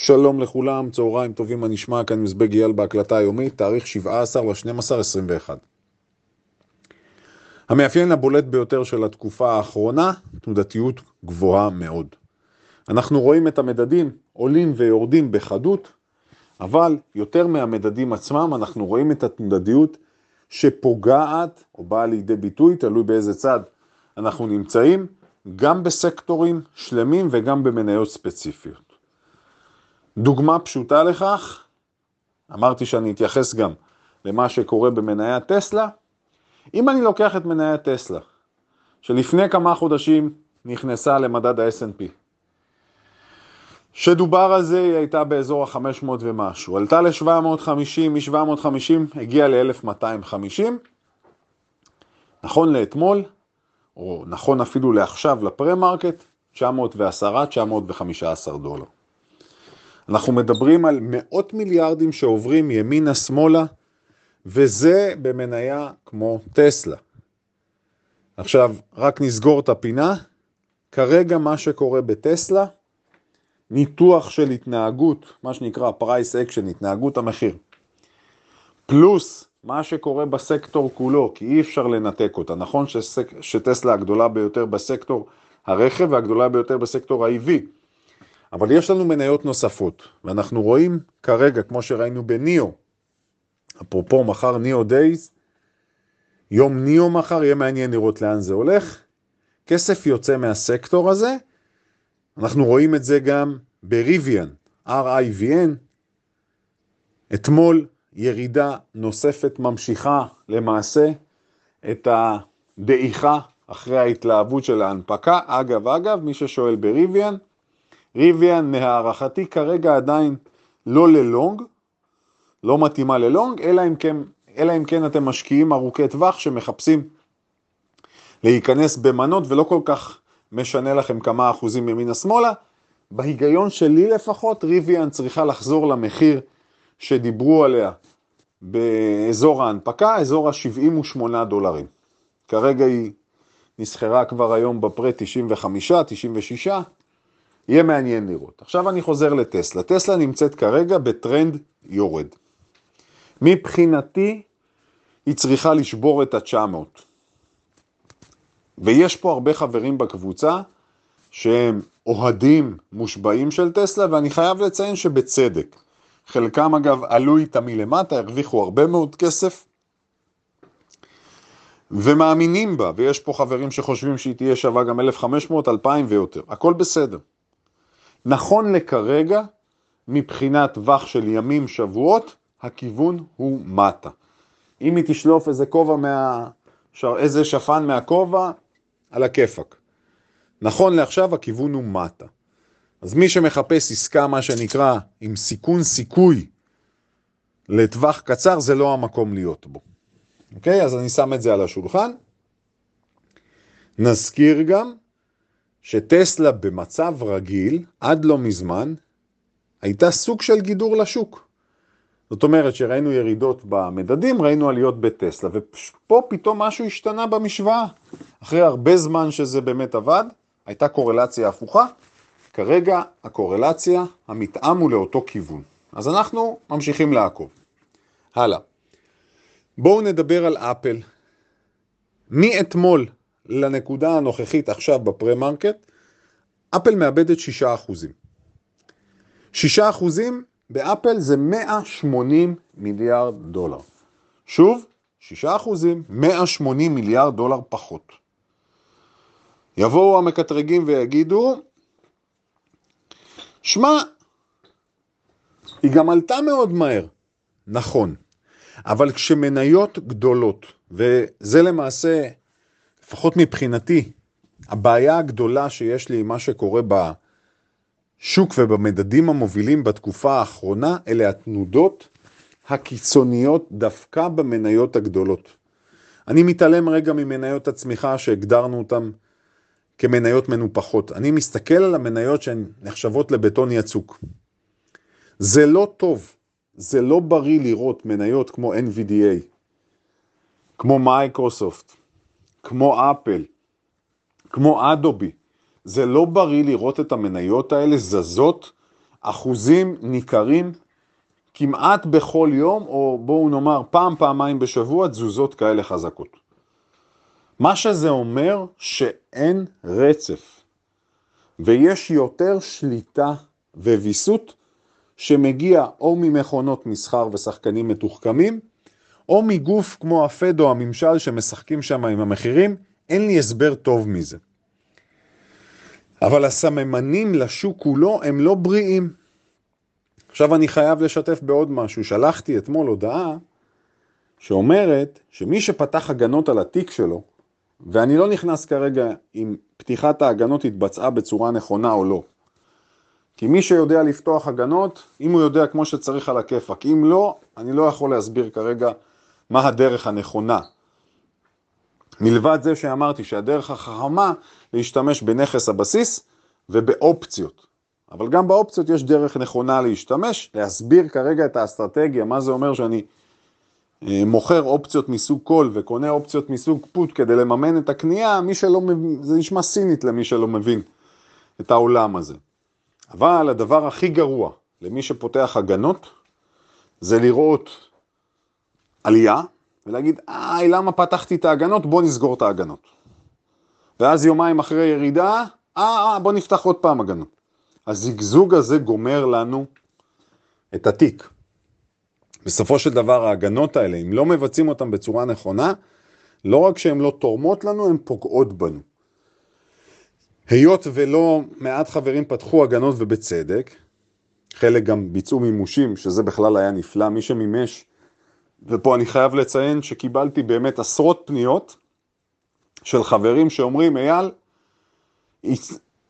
שלום לכולם, צהריים טובים, מה נשמע? כאן מזבג אייל בהקלטה היומית, תאריך 17 ל-12, 21. המאפיין הבולט ביותר של התקופה האחרונה, תנודתיות גבוהה מאוד. אנחנו רואים את המדדים עולים ויורדים בחדות, אבל יותר מהמדדים עצמם אנחנו רואים את התנודתיות שפוגעת או באה לידי ביטוי, תלוי באיזה צד אנחנו נמצאים, גם בסקטורים שלמים וגם במניות ספציפיות. דוגמה פשוטה לכך, אמרתי שאני אתייחס גם למה שקורה במניית טסלה. אם אני לוקח את מניית טסלה, שלפני כמה חודשים נכנסה למדד ה-S&P, שדובר על זה, היא הייתה באזור ה-500 ומשהו, עלתה ל-750, מ-750 הגיעה ל-1250, נכון לאתמול, או נכון אפילו לעכשיו, לפרה-מרקט, 910, 915 דולר. אנחנו מדברים על מאות מיליארדים שעוברים ימינה-שמאלה, וזה במניה כמו טסלה. עכשיו, רק נסגור את הפינה. כרגע מה שקורה בטסלה, ניתוח של התנהגות, מה שנקרא price action, התנהגות המחיר, פלוס מה שקורה בסקטור כולו, כי אי אפשר לנתק אותה. נכון שסק... שטסלה הגדולה ביותר בסקטור הרכב והגדולה ביותר בסקטור ה-EV, אבל יש לנו מניות נוספות, ואנחנו רואים כרגע, כמו שראינו בניאו, אפרופו מחר ניאו דייז, יום ניאו מחר, יהיה מעניין לראות לאן זה הולך. כסף יוצא מהסקטור הזה, אנחנו רואים את זה גם בריביאן, RIVN. אתמול ירידה נוספת ממשיכה למעשה את הדעיכה אחרי ההתלהבות של ההנפקה. אגב, אגב, מי ששואל בריביאן, ריביאן להערכתי כרגע עדיין לא ללונג, לא מתאימה ללונג, אלא אם כן, אלא אם כן אתם משקיעים ארוכי טווח שמחפשים להיכנס במנות ולא כל כך משנה לכם כמה אחוזים ימינה-שמאלה. בהיגיון שלי לפחות, ריביאן צריכה לחזור למחיר שדיברו עליה באזור ההנפקה, אזור ה-78 דולרים. כרגע היא נסחרה כבר היום בפרה 95, 96, יהיה מעניין לראות. עכשיו אני חוזר לטסלה. טסלה נמצאת כרגע בטרנד יורד. מבחינתי, היא צריכה לשבור את ה-900. ויש פה הרבה חברים בקבוצה שהם אוהדים מושבעים של טסלה, ואני חייב לציין שבצדק. חלקם אגב עלו איתה מלמטה, הרוויחו הרבה מאוד כסף, ומאמינים בה, ויש פה חברים שחושבים שהיא תהיה שווה גם 1,500, 2,000 ויותר, הכל בסדר. נכון לכרגע, מבחינת טווח של ימים, שבועות, הכיוון הוא מטה. אם היא תשלוף איזה כובע מה... איזה שפן מהכובע, על הכיפאק. נכון לעכשיו הכיוון הוא מטה. אז מי שמחפש עסקה, מה שנקרא, עם סיכון סיכוי לטווח קצר, זה לא המקום להיות בו. אוקיי? אז אני שם את זה על השולחן. נזכיר גם שטסלה במצב רגיל, עד לא מזמן, הייתה סוג של גידור לשוק. זאת אומרת שראינו ירידות במדדים, ראינו עליות בטסלה, ופה פתאום משהו השתנה במשוואה. אחרי הרבה זמן שזה באמת עבד, הייתה קורלציה הפוכה, כרגע הקורלציה, המתאם הוא לאותו כיוון. אז אנחנו ממשיכים לעקוב. הלאה. בואו נדבר על אפל. מאתמול לנקודה הנוכחית עכשיו בפרה-מרקט, אפל מאבדת 6 אחוזים. 6 אחוזים באפל זה 180 מיליארד דולר. שוב, 6 אחוזים, 180 מיליארד דולר פחות. יבואו המקטרגים ויגידו, שמע, היא גם עלתה מאוד מהר. נכון, אבל כשמניות גדולות, וזה למעשה לפחות מבחינתי, הבעיה הגדולה שיש לי עם מה שקורה בשוק ובמדדים המובילים בתקופה האחרונה, אלה התנודות הקיצוניות דווקא במניות הגדולות. אני מתעלם רגע ממניות הצמיחה שהגדרנו אותן כמניות מנופחות. אני מסתכל על המניות שהן נחשבות לבטון יצוק. זה לא טוב, זה לא בריא לראות מניות כמו NVDA, כמו מייקרוסופט, כמו אפל, כמו אדובי. זה לא בריא לראות את המניות האלה זזות אחוזים ניכרים כמעט בכל יום, או בואו נאמר פעם, פעמיים בשבוע, תזוזות כאלה חזקות. מה שזה אומר שאין רצף, ויש יותר שליטה וויסות שמגיע או ממכונות מסחר ושחקנים מתוחכמים, או מגוף כמו הפד או הממשל שמשחקים שם עם המחירים, אין לי הסבר טוב מזה. אבל הסממנים לשוק כולו הם לא בריאים. עכשיו אני חייב לשתף בעוד משהו. שלחתי אתמול הודעה שאומרת שמי שפתח הגנות על התיק שלו, ואני לא נכנס כרגע אם פתיחת ההגנות התבצעה בצורה נכונה או לא. כי מי שיודע לפתוח הגנות, אם הוא יודע כמו שצריך על הכיפאק, אם לא, אני לא יכול להסביר כרגע מה הדרך הנכונה. מלבד זה שאמרתי שהדרך החכמה להשתמש בנכס הבסיס ובאופציות. אבל גם באופציות יש דרך נכונה להשתמש, להסביר כרגע את האסטרטגיה, מה זה אומר שאני אה, מוכר אופציות מסוג קול וקונה אופציות מסוג פוט כדי לממן את הקנייה, מי שלא מבין, זה נשמע סינית למי שלא מבין את העולם הזה. אבל הדבר הכי גרוע למי שפותח הגנות, זה לראות עלייה ולהגיד, איי, למה פתחתי את ההגנות? בוא נסגור את ההגנות. ואז יומיים אחרי ירידה, אה, אה, בוא נפתח עוד פעם הגנות. הזיגזוג הזה גומר לנו את התיק. בסופו של דבר ההגנות האלה, אם לא מבצעים אותן בצורה נכונה, לא רק שהן לא תורמות לנו, הן פוגעות בנו. היות ולא מעט חברים פתחו הגנות ובצדק, חלק גם ביצעו מימושים, שזה בכלל היה נפלא, מי שמימש, ופה אני חייב לציין שקיבלתי באמת עשרות פניות של חברים שאומרים, אייל,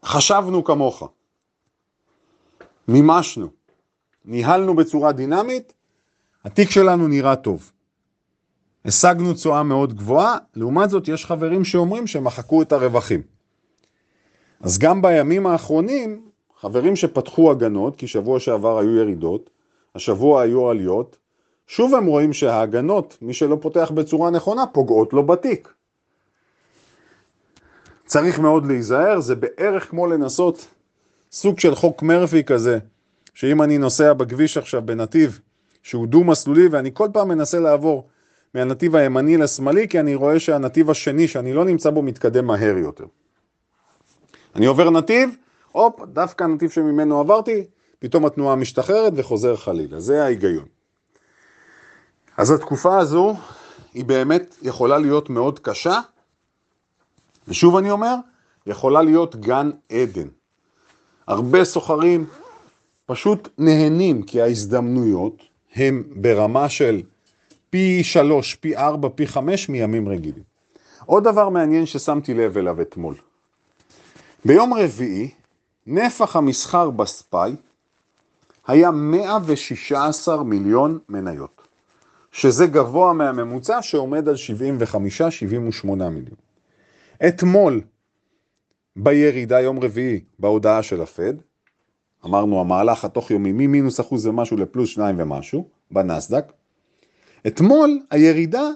חשבנו כמוך, מימשנו, ניהלנו בצורה דינמית, התיק שלנו נראה טוב. השגנו תשואה מאוד גבוהה, לעומת זאת יש חברים שאומרים שמחקו את הרווחים. אז גם בימים האחרונים, חברים שפתחו הגנות, כי שבוע שעבר היו ירידות, השבוע היו עליות, שוב הם רואים שההגנות, מי שלא פותח בצורה נכונה, פוגעות לו בתיק. צריך מאוד להיזהר, זה בערך כמו לנסות סוג של חוק מרפי כזה, שאם אני נוסע בכביש עכשיו בנתיב שהוא דו-מסלולי ואני כל פעם מנסה לעבור מהנתיב הימני לשמאלי, כי אני רואה שהנתיב השני שאני לא נמצא בו מתקדם מהר יותר. אני עובר נתיב, הופ, דווקא הנתיב שממנו עברתי, פתאום התנועה משתחררת וחוזר חלילה, זה ההיגיון. אז התקופה הזו היא באמת יכולה להיות מאוד קשה, ושוב אני אומר, יכולה להיות גן עדן. הרבה סוחרים פשוט נהנים כי ההזדמנויות הם ברמה של פי שלוש, פי ארבע, פי חמש מימים רגילים. עוד דבר מעניין ששמתי לב אליו אתמול. ביום רביעי, נפח המסחר בספאי היה 116 מיליון מניות, שזה גבוה מהממוצע שעומד על 75-78 מיליון. אתמול, בירידה, יום רביעי, בהודעה של הפד, אמרנו המהלך התוך יומי ממינוס אחוז ומשהו לפלוס שניים ומשהו, בנסדק, אתמול הירידה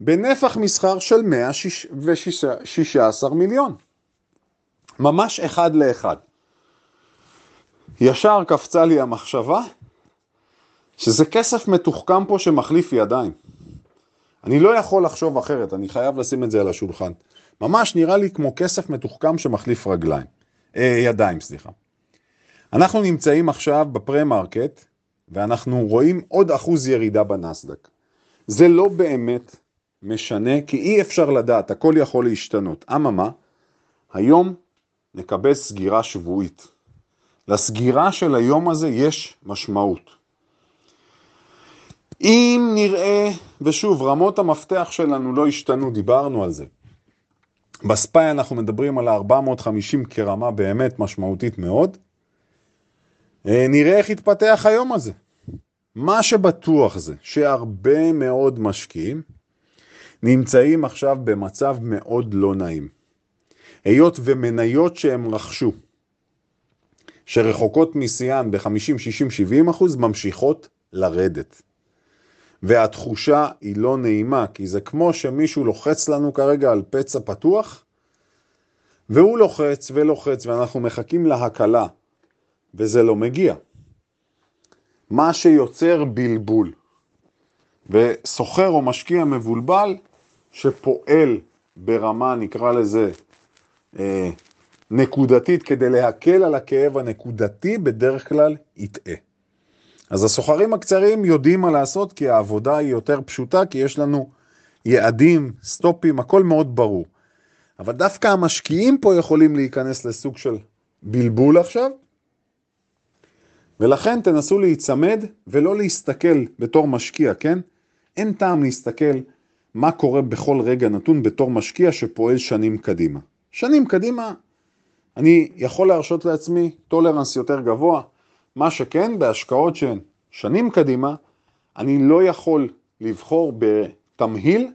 בנפח מסחר של 116 מיליון. ממש אחד לאחד. ישר קפצה לי המחשבה שזה כסף מתוחכם פה שמחליף ידיים. אני לא יכול לחשוב אחרת, אני חייב לשים את זה על השולחן. ממש נראה לי כמו כסף מתוחכם שמחליף רגליים, אה, ידיים, סליחה. אנחנו נמצאים עכשיו בפרה-מרקט, ואנחנו רואים עוד אחוז ירידה בנסדק. זה לא באמת משנה, כי אי אפשר לדעת, הכל יכול להשתנות. אממה, היום נקבל סגירה שבועית. לסגירה של היום הזה יש משמעות. אם נראה, ושוב, רמות המפתח שלנו לא השתנו, דיברנו על זה. בספאי אנחנו מדברים על ה-450 כרמה באמת משמעותית מאוד. אה, נראה איך יתפתח היום הזה. מה שבטוח זה שהרבה מאוד משקיעים נמצאים עכשיו במצב מאוד לא נעים. היות ומניות שהם רכשו, שרחוקות משיאן ב-50, 60, 70 אחוז, ממשיכות לרדת. והתחושה היא לא נעימה, כי זה כמו שמישהו לוחץ לנו כרגע על פצע פתוח, והוא לוחץ ולוחץ, ואנחנו מחכים להקלה, וזה לא מגיע. מה שיוצר בלבול. וסוחר או משקיע מבולבל שפועל ברמה, נקרא לזה, אה, נקודתית כדי להקל על הכאב הנקודתי, בדרך כלל יטעה. אז הסוחרים הקצרים יודעים מה לעשות כי העבודה היא יותר פשוטה, כי יש לנו יעדים, סטופים, הכל מאוד ברור. אבל דווקא המשקיעים פה יכולים להיכנס לסוג של בלבול עכשיו, ולכן תנסו להיצמד ולא להסתכל בתור משקיע, כן? אין טעם להסתכל מה קורה בכל רגע נתון בתור משקיע שפועל שנים קדימה. שנים קדימה, אני יכול להרשות לעצמי טולרנס יותר גבוה, מה שכן, בהשקעות שהן שנים קדימה, אני לא יכול לבחור בתמהיל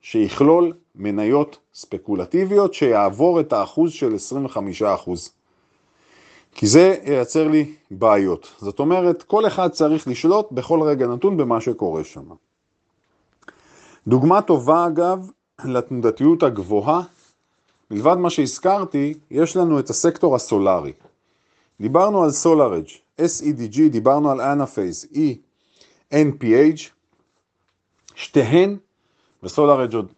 שיכלול מניות ספקולטיביות שיעבור את האחוז של 25 אחוז. כי זה ייצר לי בעיות. זאת אומרת, כל אחד צריך לשלוט בכל רגע נתון במה שקורה שם. דוגמה טובה אגב לתנודתיות הגבוהה, מלבד מה שהזכרתי, יש לנו את הסקטור הסולארי. דיברנו על SolarEdge, SEDG, דיברנו על Enphase, ENPH, שתיהן, ו SolarEdge עוד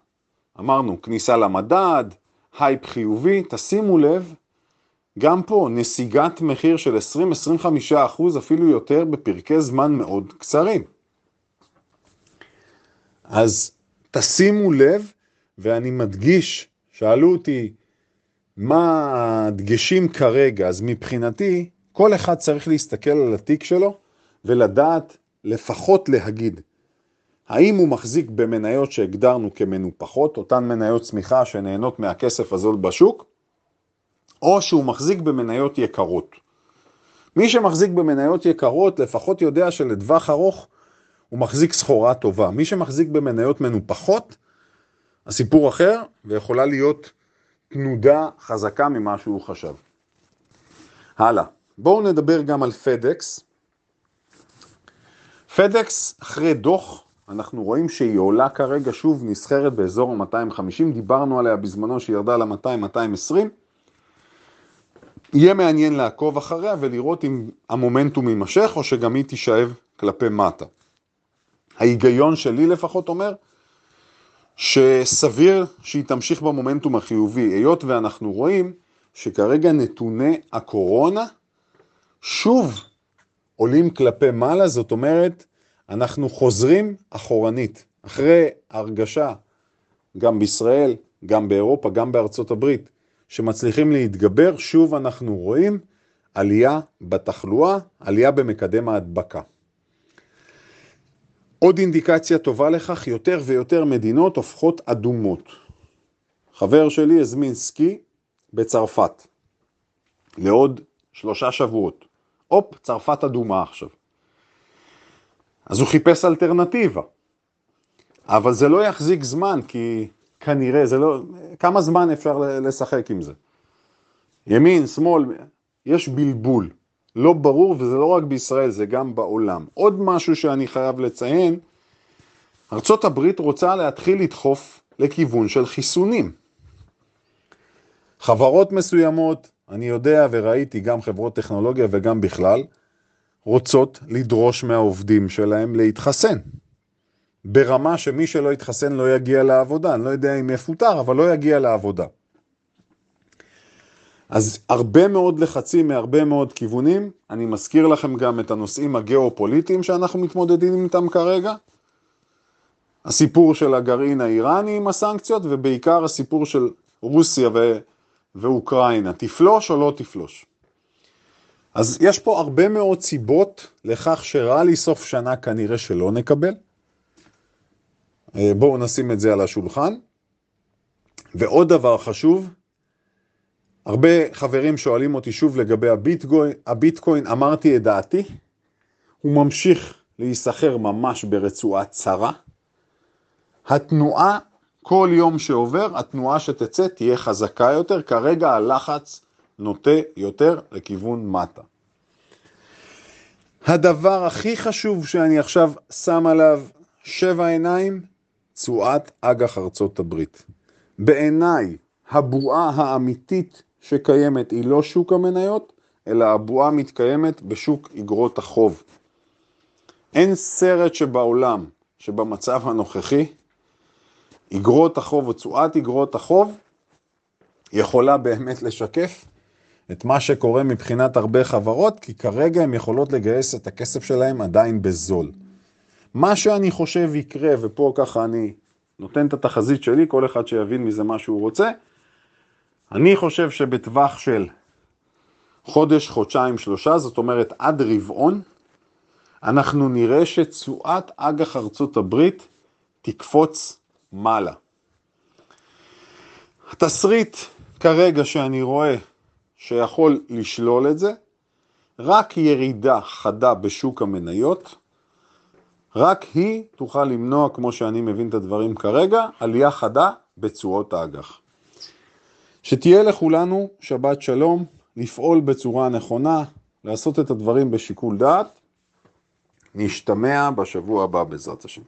אמרנו, כניסה למדד, הייפ חיובי, תשימו לב, גם פה נסיגת מחיר של 20-25 אחוז, אפילו יותר, בפרקי זמן מאוד קצרים. אז תשימו לב, ואני מדגיש, שאלו אותי מה הדגשים כרגע, אז מבחינתי, כל אחד צריך להסתכל על התיק שלו ולדעת לפחות להגיד, האם הוא מחזיק במניות שהגדרנו כמנופחות, אותן מניות צמיחה שנהנות מהכסף הזול בשוק, או שהוא מחזיק במניות יקרות. מי שמחזיק במניות יקרות לפחות יודע שלטווח ארוך הוא מחזיק סחורה טובה. מי שמחזיק במניות מנופחות, הסיפור אחר, ויכולה להיות תנודה חזקה ממה שהוא חשב. הלאה, בואו נדבר גם על פדקס. פדקס, אחרי דוח, אנחנו רואים שהיא עולה כרגע שוב נסחרת באזור ה-250, דיברנו עליה בזמנו שהיא ירדה ל-200-220. יהיה מעניין לעקוב אחריה ולראות אם המומנטום יימשך או שגם היא תישאב כלפי מטה. ההיגיון שלי לפחות אומר שסביר שהיא תמשיך במומנטום החיובי, היות ואנחנו רואים שכרגע נתוני הקורונה שוב עולים כלפי מעלה, זאת אומרת, אנחנו חוזרים אחורנית, אחרי הרגשה, גם בישראל, גם באירופה, גם בארצות הברית, שמצליחים להתגבר, שוב אנחנו רואים עלייה בתחלואה, עלייה במקדם ההדבקה. עוד אינדיקציה טובה לכך, יותר ויותר מדינות הופכות אדומות. חבר שלי הזמין סקי בצרפת לעוד שלושה שבועות. הופ, צרפת אדומה עכשיו. אז הוא חיפש אלטרנטיבה. אבל זה לא יחזיק זמן, כי כנראה, זה לא... כמה זמן אפשר לשחק עם זה? ימין, שמאל, יש בלבול. לא ברור, וזה לא רק בישראל, זה גם בעולם. עוד משהו שאני חייב לציין, ארצות הברית רוצה להתחיל לדחוף לכיוון של חיסונים. חברות מסוימות, אני יודע וראיתי גם חברות טכנולוגיה וגם בכלל, רוצות לדרוש מהעובדים שלהם להתחסן. ברמה שמי שלא יתחסן לא יגיע לעבודה, אני לא יודע אם יפוטר, אבל לא יגיע לעבודה. אז הרבה מאוד לחצים מהרבה מאוד כיוונים, אני מזכיר לכם גם את הנושאים הגיאופוליטיים שאנחנו מתמודדים איתם כרגע, הסיפור של הגרעין האיראני עם הסנקציות, ובעיקר הסיפור של רוסיה ו... ואוקראינה, תפלוש או לא תפלוש. אז יש פה הרבה מאוד סיבות לכך שרע לי סוף שנה כנראה שלא נקבל. אה, בואו נשים את זה על השולחן. ועוד דבר חשוב, הרבה חברים שואלים אותי שוב לגבי הביטקוין, הביטקוין אמרתי את דעתי, הוא ממשיך להיסחר ממש ברצועה צרה. התנועה, כל יום שעובר, התנועה שתצא תהיה חזקה יותר, כרגע הלחץ נוטה יותר לכיוון מטה. הדבר הכי חשוב שאני עכשיו שם עליו שבע עיניים, תשואת אג"ח ארצות הברית. בעיניי, הבועה האמיתית שקיימת היא לא שוק המניות, אלא הבועה מתקיימת בשוק אגרות החוב. אין סרט שבעולם, שבמצב הנוכחי, אגרות החוב או תשואת אגרות החוב, יכולה באמת לשקף את מה שקורה מבחינת הרבה חברות, כי כרגע הן יכולות לגייס את הכסף שלהם עדיין בזול. מה שאני חושב יקרה, ופה ככה אני נותן את התחזית שלי, כל אחד שיבין מזה מה שהוא רוצה, אני חושב שבטווח של חודש, חודשיים, שלושה, זאת אומרת עד רבעון, אנחנו נראה שתשואת אג"ח ארצות הברית תקפוץ מעלה. התסריט כרגע שאני רואה שיכול לשלול את זה, רק ירידה חדה בשוק המניות, רק היא תוכל למנוע, כמו שאני מבין את הדברים כרגע, עלייה חדה בתשואות האג"ח. שתהיה לכולנו שבת שלום, לפעול בצורה נכונה, לעשות את הדברים בשיקול דעת. נשתמע בשבוע הבא בעזרת השם.